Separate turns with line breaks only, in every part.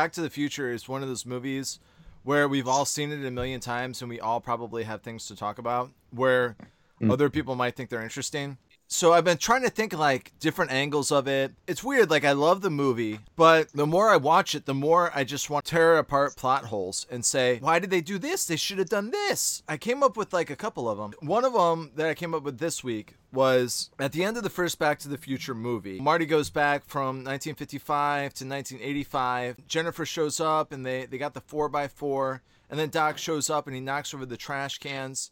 Back to the Future is one of those movies where we've all seen it a million times and we all probably have things to talk about where
Mm.
other people might think they're interesting. So I've been trying to think like different angles of it. It's weird, like I love the movie, but the more I watch it, the more I just want to tear apart plot holes and say, why did they do this? They should have done this. I came up with like a couple of them. One of them that I came up with this week was at the end of the first Back to the Future movie. Marty goes back from 1955 to 1985. Jennifer shows up and they, they got the 4x4. And then Doc shows up and he knocks over the trash cans.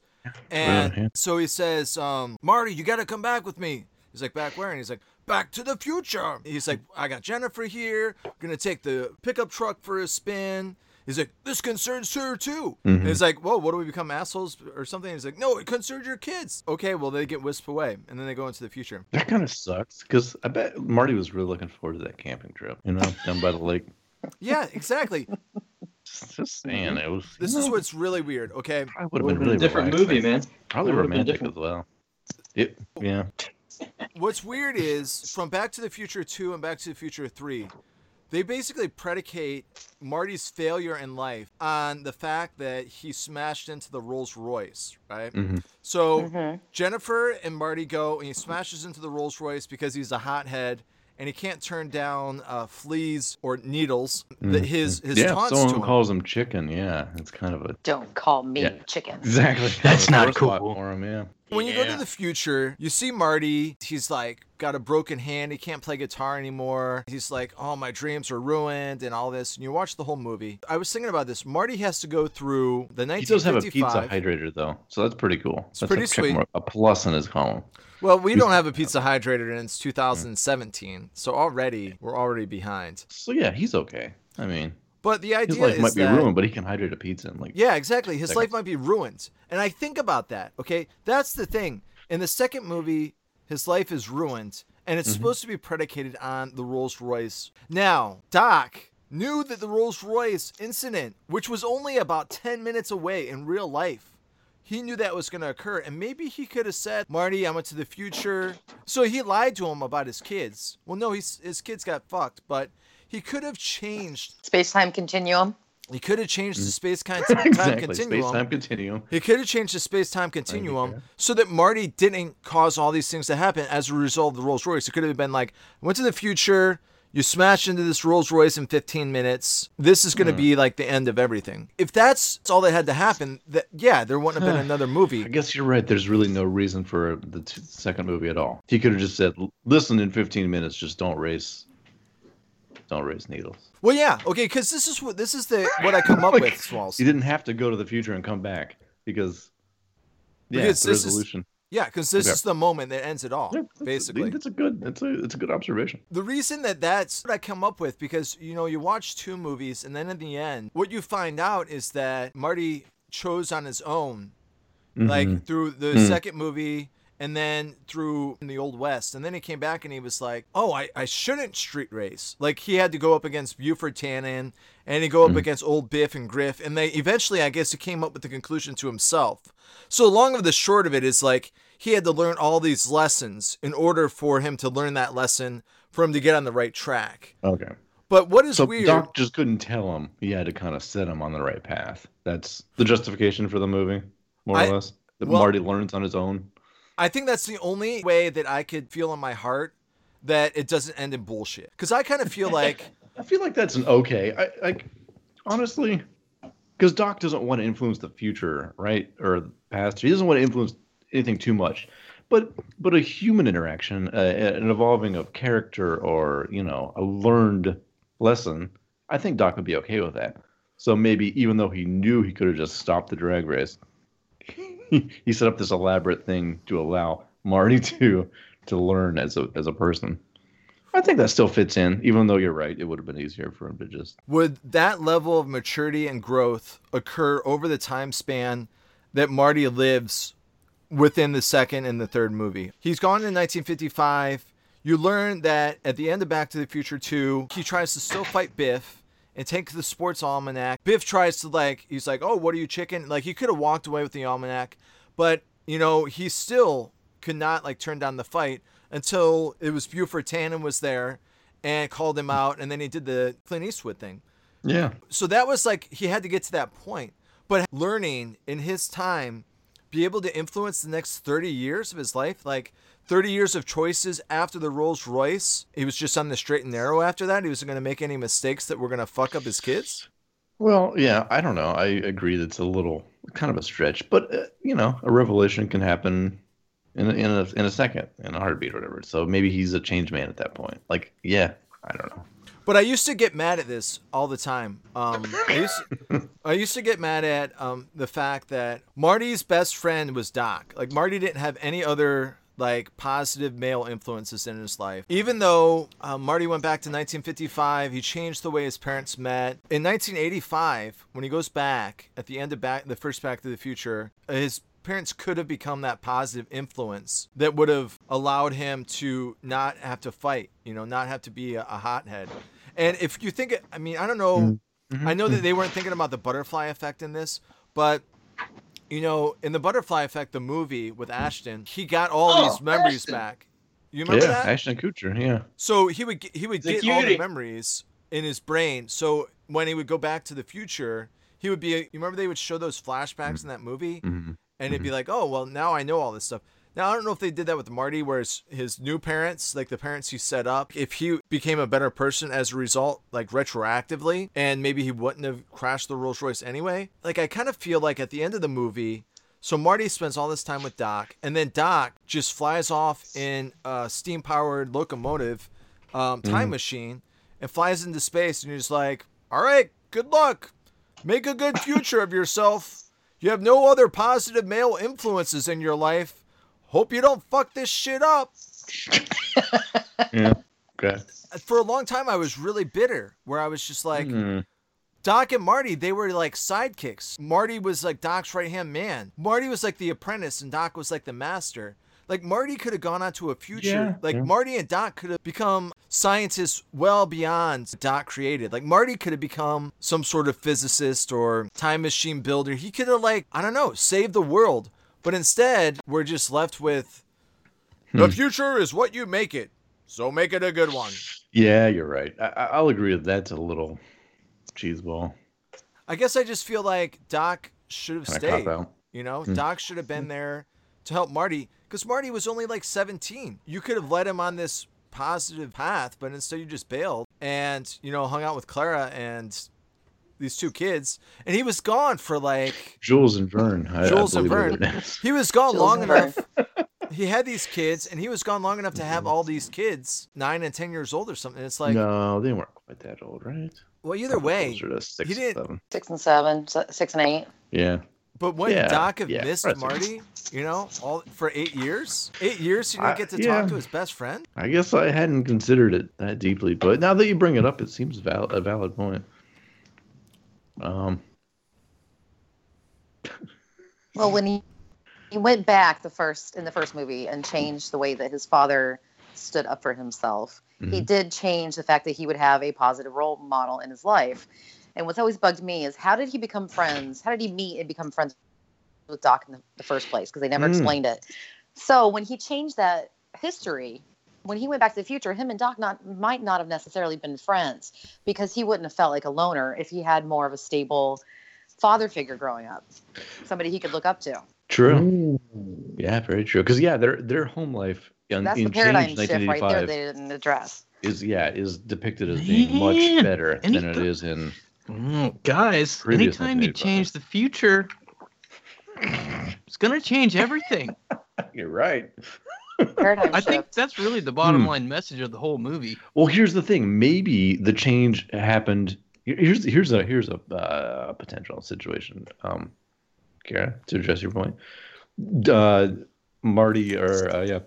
And
yeah.
so he says, um, Marty, you got to come back with me. He's like, back where? And he's like, back to the future. He's like, I got Jennifer here. We're going to take the pickup truck for a spin. He's like, this concerns her too. Mm-hmm. And he's like, whoa, what do we become assholes or something? He's like, no, it concerns your kids. Okay, well, they get whisked away. And then they go into the future.
That kind of sucks because I bet Marty was really looking forward to that camping trip. You know, down by the lake.
Yeah, exactly.
Just, just saying, mm-hmm. it was.
This
you
is
know,
what's really weird. Okay.
I would have
Would've
been
been
really
a different
relaxing.
movie, man.
Probably romantic as well. It, yeah.
What's weird is from Back to the Future 2 and Back to the Future 3, they basically predicate Marty's failure in life on the fact that he smashed into the Rolls Royce, right?
Mhm.
So Jennifer and Marty go and he smashes into the Rolls Royce because he's a hothead and he can't turn down uh, fleas or needles that his his
yeah,
taunts
someone
to him.
calls him chicken. Yeah, it's kind of a
Don't call me
Yeah.
chicken.
exactly.
That's
kind
not cool.
for him. Yeah.
When you go to the future, you see Marty. He's like got a broken hand. He can't play guitar anymore. He's like, "Oh, my dreams are ruined," and all this. And you watch the whole movie. I was thinking about this. Marty has to go through the 1955.
He does have a pizza hydrator though, so that's pretty cool. It's
pretty
a,
sweet.
A plus in his column.
well, we don't have a pizza hydrator and it's 2017, so already we're already behind.
So yeah, he's okay. I mean,
But the idea
his life
is
might be
that,
ruined, but he can hydrate a pizza in like.
Yeah, exactly. His
Seconds.
life might be ruined. And I think about that, okay? That's the thing. In the second movie, his life is ruined, and it's mm-hmm. supposed to be predicated on the Rolls Royce. Now, Doc knew that the Rolls Royce incident, which was only about 10 minutes away in real life, he knew that was going to occur. And maybe he could have said, Marty, I went to the future. So he lied to him about his kids. Well, no, he's, his kids got fucked, but he could have changed.
Space time continuum.
He could have changed the mm. space time
exactly.
continuum.
Space time continuum.
He could have changed the space time continuum so that Marty didn't cause all these things to happen as a result of the Rolls Royce. It could have been like, went to the future, you smashed into this Rolls Royce in 15 minutes. This is going to hmm. be like the end of everything. If that's all that had to happen, that yeah, there wouldn't have been another movie.
I guess you're right. There's really no reason for the t- second movie at all. He could have just said, "Listen, in 15 minutes, just don't race, don't raise needles."
Well, yeah, okay, because this is what this is the what I come up with, Swalls.
He didn't have to go to the future and come back because, yeah,
Because
the
this is-
resolution.
Yeah, because this
Okay.
is the moment that ends it all,
Yeah, that's-
basically.
that's a good. That's a. It's a good observation.
The reason that that's what I come up with because you know you watch two movies and then in the end what you find out is that Marty chose on his own
Mm-hmm.
like through the
Hmm.
second movie and then through in the old west and then he came back and he was like oh I, I shouldn't street race like he had to go up against buford tannen and he go up mm-hmm. against old biff and griff and they eventually i guess he came up with the conclusion to himself so long of the short of it is like he had to learn all these lessons in order for him to learn that lesson for him to get on the right track
Okay.
but what is
So
weird
Doc just couldn't tell him. He had to kind of set him on the right path. That's the justification for the movie, more
I-
or less. That
well-
Marty learns on his own.
I think that's the only way that I could feel in my heart that it doesn't end in bullshit. Because I kind of feel like,
I feel like that's an okay. I like honestly, because Doc doesn't want to influence the future, right, or the past. He doesn't want to influence anything too much. But but a human interaction, uh, an evolving of character, or you know, a learned lesson. I think Doc would be okay with that. So maybe even though he knew he could have just stopped the drag race, he set up this elaborate thing to allow Marty to to learn as a as a person. I think that still fits in, even though you're right. It would have been easier for him to just.
would that level of maturity and growth occur over the time span that Marty lives within the second and the third movie? He's gone in 1955. You learn that at the end of Back to the Future 2, he tries to still fight Biff and take the sports almanac. Biff tries to, like, he's like, oh, what are you, chicken? Like, he could have walked away with the almanac, but, you know, he still could not, like, turn down the fight until it was Buford Tannen was there and called him out, and then he did the Clint Eastwood thing.
Yeah.
So that was like he had to get to that point. But learning in his time, be able to influence the next 30 years of his life, like 30 years of choices after the Rolls Royce, he was just on the straight and narrow after that. He wasn't going to make any mistakes that were going to fuck up his kids.
Well, yeah, I don't know. I agree that's a little kind of a stretch, but uh, you know, a revelation can happen in a, in a in a second, in a heartbeat, or whatever. So maybe he's a changed man at that point. Like, yeah, I don't know.
But I used to get mad at this all the time. Um, I, used, I used to get mad at um, the fact that Marty's best friend was Doc. Like Marty didn't have any other like positive male influences in his life. Even though uh, Marty went back to 1955, he changed the way his parents met. In 1985, when he goes back at the end of back the first Back to the Future, his parents could have become that positive influence that would have allowed him to not have to fight, you know, not have to be a, a hothead. And if you think, I mean, I don't know, mm-hmm. I know that mm-hmm. they weren't thinking about the butterfly effect in this, but you know, in the Butterfly Effect, the movie with Ashton, he got all
Oh,
these memories
Ashton.
back. You remember
yeah,
that?
Ashton Kutcher. Yeah.
So he would get, he would
The
get all the memories in his brain. So when he would go back to the future, he would be. You remember they would show those flashbacks mm-hmm. in that movie,
Mm-hmm.
and it'd be like, oh well, now I know all this stuff. Now I don't know if they did that with Marty, where his, his new parents, like the parents he set up, if he became a better person as a result, like retroactively, and maybe he wouldn't have crashed the Rolls Royce anyway. Like I kind of feel like at the end of the movie. So Marty spends all this time with Doc, and then Doc just flies off in a steam-powered locomotive um, time machine and flies into space. And he's like, "All right, good luck. Make a good future of yourself. You have no other positive male influences in your life. Hope you don't fuck this shit up."
Yeah. Okay.
For a long time, I was really bitter, where I was just like,
Hmm.
Doc and Marty, they were like sidekicks. Marty was like Doc's right hand man. Marty was like the apprentice, and Doc was like the master. Like Marty could have gone on to a future.
Yeah,
like
yeah.
Marty and Doc could have become scientists well beyond Doc created. Like Marty could have become some sort of physicist or time machine builder. He could have like I don't know, saved the world. But instead, we're just left with
Hmm.
the future is what you make it. So make it a good one.
Yeah, you're right. I, I- I'll agree that that's a little cheeseball.
I guess I just feel like Doc should have stayed. You know, Doc should have been there to help Marty because Marty was only like 17. You could have led him on this positive path, but instead you just bailed and, you know, hung out with Clara and these two kids. And he was gone for like,
Jules and Verne. I,
Jules
I
and
Verne.
he was gone
Jules
long enough. He had these kids and he was gone long enough to have mm-hmm. all these kids, nine and 10 years old or something. It's like,
no, they weren't quite that old, right?
well, either way,
six,
he didn't-
seven.
Six and seven, six and eight.
Yeah.
But when
Yeah,
Doc have
yeah,
missed
present.
Marty, you know, all for eight years, eight years he didn't
I-
get to
yeah.
talk to his best friend.
I guess I hadn't considered it that deeply, but now that you bring it up, it seems val- a valid point. Um,
Well, when he he went back the first in the first movie and changed the way that his father stood up for himself, he
Mhm.
did change the fact that he would have a positive role model in his life. And what's always bugged me is how did he become friends? How did he meet and become friends with Doc in the, the first place? Because they never
Mm.
explained it. So when he changed that history, when he went back to the future, him and Doc not might not have necessarily been friends because he wouldn't have felt like a loner if he had more of a stable father figure growing up, somebody he could look up to.
true. Yeah, very true. Because yeah, their their home life in,
That's
in
the paradigm
Change
shift right there
1985
they didn't address.
is yeah is depicted as being much better
and
than it is in.
Mm, guys, anytime you change the future, it's gonna change everything.
You're right.
Paradigm
I
shift.
think that's really the bottom
Hmm.
line message of the whole movie.
Well, here's the thing. Maybe the change happened. Here's here's a here's a uh, potential situation. Um, Kara, to address your point, uh, Marty or uh, yeah,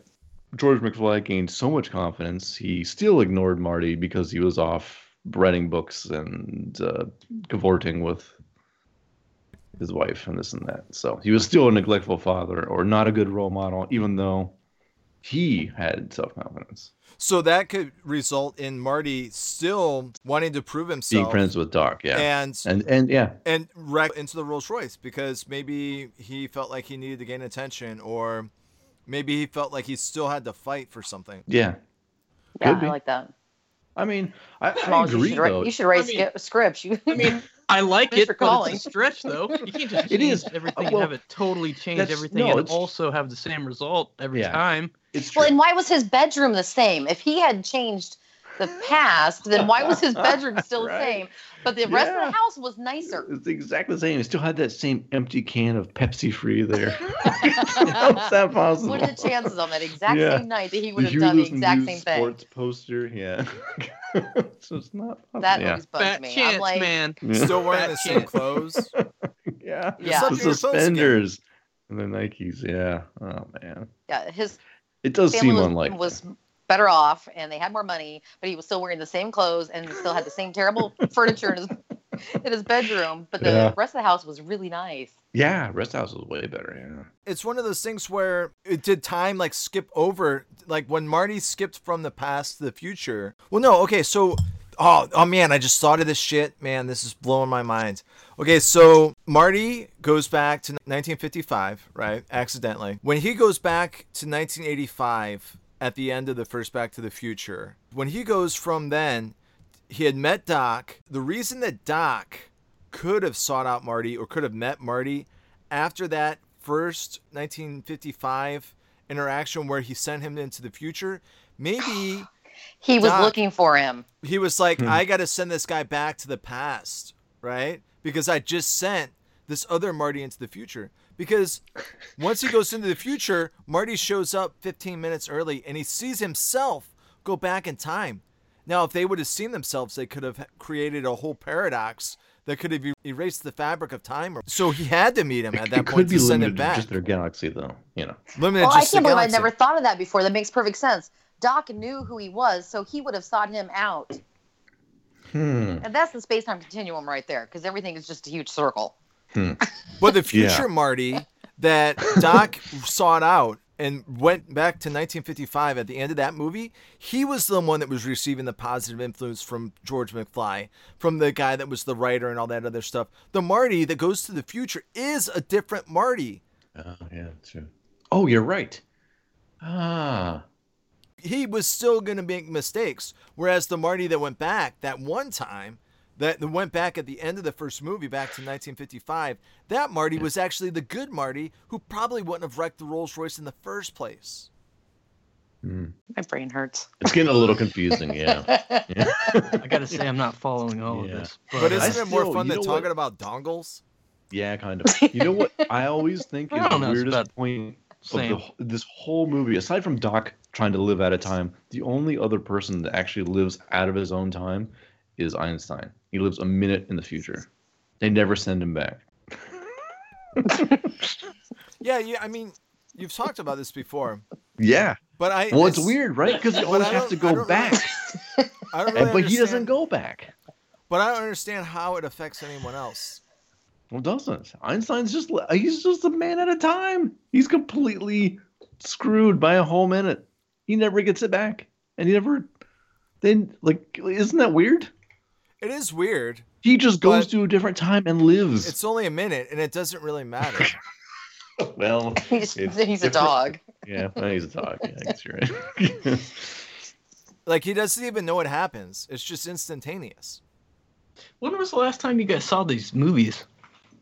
George McFly gained so much confidence. He still ignored Marty because he was off writing books and uh, cavorting with his wife and this and that. So he was still a neglectful father or not a good role model, even though he had self confidence.
So that could result in Marty still wanting to prove himself.
Being friends with Doc, yeah.
and
and and yeah
and wreck into the Rolls Royce because maybe he felt like he needed to gain attention or maybe he felt like he still had to fight for something.
yeah
yeah,
be.
I like that.
I mean, I, I
Well, you
agree
should write,
though.
you should write
I mean-
skip, scripts. You,
I mean, I like it,
for
but
calling.
it's a stretch, though. You can't just
It
change
is.
everything
Uh,
and
well,
have it totally change everything
no,
and also have the same result every
Yeah.
time.
It's
well,
true.
and why was his bedroom the same? If he had changed the past, then why was his bedroom still the same? But the rest of the house was nicer.
It's exactly the same. It still had that same empty can of Pepsi free there. How's that possible?
What are the chances on that exact
Yeah.
same night that he would
Did
have done the exact
news
same thing?
Sports poster, yeah. so it's not. Possible.
That
yeah.
always bugs
Fat
me.
chance,
I'm like,
man.
Yeah.
Still wearing
Fat
the same clothes.
yeah.
Yeah.
The
to your clothes again.
suspenders and the Nikes. Yeah. Oh man,
yeah, his
it does seem
was,
unlikely.
was better off and they had more money, but he was still wearing the same clothes and still had the same terrible furniture in his in his bedroom. But the
Yeah.
rest of the house was really nice.
Yeah, Rest House was way better. Yeah.
It's one of those things where it did time like skip over, like when Marty skipped from the past to the future. Well, no, okay, so. Oh, oh man, I just thought of this shit. Man, this is blowing my mind. Okay, so Marty goes back to 1955, right? Accidentally. When he goes back to 1985 at the end of the first Back to the Future, when he goes from then, he had met Doc. The reason that Doc could have sought out Marty or could have met Marty after that first 1955 interaction where he sent him into the future, maybe
He was
Doc.
looking for him.
he was like,
Hmm.
I got to send this guy back to the past, right? Because I just sent this other Marty into the future. Because once he goes into the future, Marty shows up 15 minutes early and he sees himself go back in time. Now, if they would have seen themselves, they could have created a whole paradox that could have erased the fabric of time. So he had to meet him at that
it
point
could be
to send him back.
just their galaxy, though. You know.
Limited
Well, I
just to
can't believe I never thought of that before. That makes perfect sense. Doc knew who he was, so he would have sought him out.
Hmm.
And that's the space time continuum right there, because everything is just a huge circle. Hmm.
But the future
Yeah.
Marty that Doc sought out and went back to 1955 at the end of that movie, he was the one that was receiving the positive influence from George McFly, from the guy that was the writer and all that other stuff. The Marty that goes to the future is a different Marty.
Oh yeah, true. Oh, you're right. Ah.
He was still going to make mistakes, whereas the Marty that went back that one time, that that went back at the end of the first movie back to 1955, that Marty was actually the good Marty who probably wouldn't have wrecked the Rolls Royce in the first place. Hmm.
My brain hurts.
It's getting a little confusing, yeah. yeah.
I gotta say, I'm not following all
Yeah.
of this.
But
But,
isn't it more fun than talking
what?
about dongles?
Yeah, kind of. You know what I always think is the
don't know, it's
weirdest
about
point of the, this whole movie, aside from Doc trying to live out of time, the only other person that actually lives out of his own time is Einstein. He lives a minute in the future. They never send him back.
Yeah, yeah. I mean, you've talked about this before,
Yeah.
but I.
Well, it's
it's-
weird, right? Because he always
I
has to
don't- I
go back,
really- I don't really
and, but he doesn't go back.
But I don't understand how it affects anyone else.
Well, doesn't Einstein's just he's just a man at a time. He's completely screwed by a whole minute. He never gets it back, and he never. Then like, isn't that weird?
It is weird.
He just goes to a different time and lives.
It's only a minute, and it doesn't really matter.
well,
He's, he's a
different.
dog.
yeah, well, he's a dog. Yeah, I right.
like he doesn't even know what happens. It's just instantaneous.
when was the last time you guys saw these movies?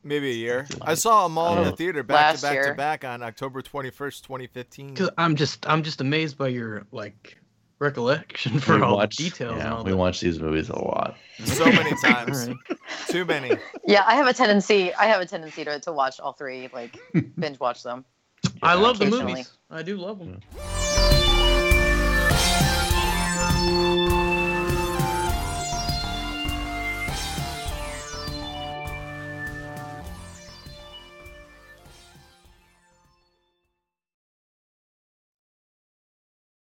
Maybe a year. I saw them all in the theater back to
Last
back to back on October 21st, 2015.
Because I'm just, I'm just amazed by your like recollection for
we
all
watch,
the details
yeah,
all
we
that.
watch these movies a lot.
So many times.
All right.
Too many.
Yeah, I have a tendency. I have a tendency to, to watch all three, like binge watch them.
I love the movies. I do love them.